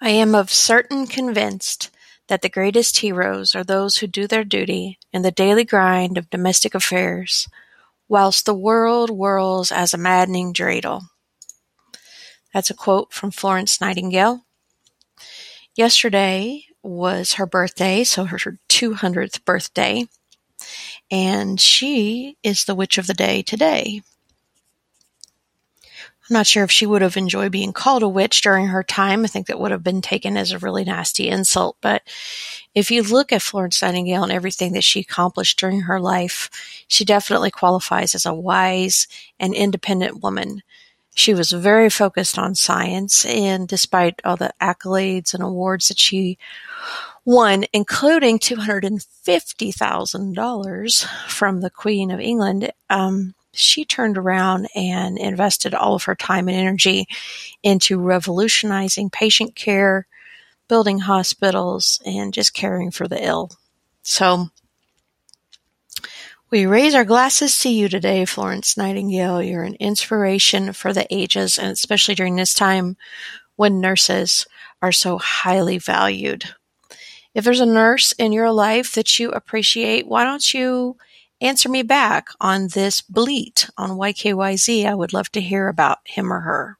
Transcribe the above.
I am of certain convinced that the greatest heroes are those who do their duty in the daily grind of domestic affairs, whilst the world whirls as a maddening dreidel. That's a quote from Florence Nightingale. Yesterday was her birthday, so her 200th birthday, and she is the witch of the day today. I'm not sure if she would have enjoyed being called a witch during her time. I think that would have been taken as a really nasty insult. But if you look at Florence Nightingale and everything that she accomplished during her life, she definitely qualifies as a wise and independent woman. She was very focused on science, and despite all the accolades and awards that she won, including $250,000 from the Queen of England, um, she turned around and invested all of her time and energy into revolutionizing patient care, building hospitals, and just caring for the ill. So, we raise our glasses to you today, Florence Nightingale. You're an inspiration for the ages, and especially during this time when nurses are so highly valued. If there's a nurse in your life that you appreciate, why don't you answer me back on this bleat on YKYZ. I would love to hear about him or her.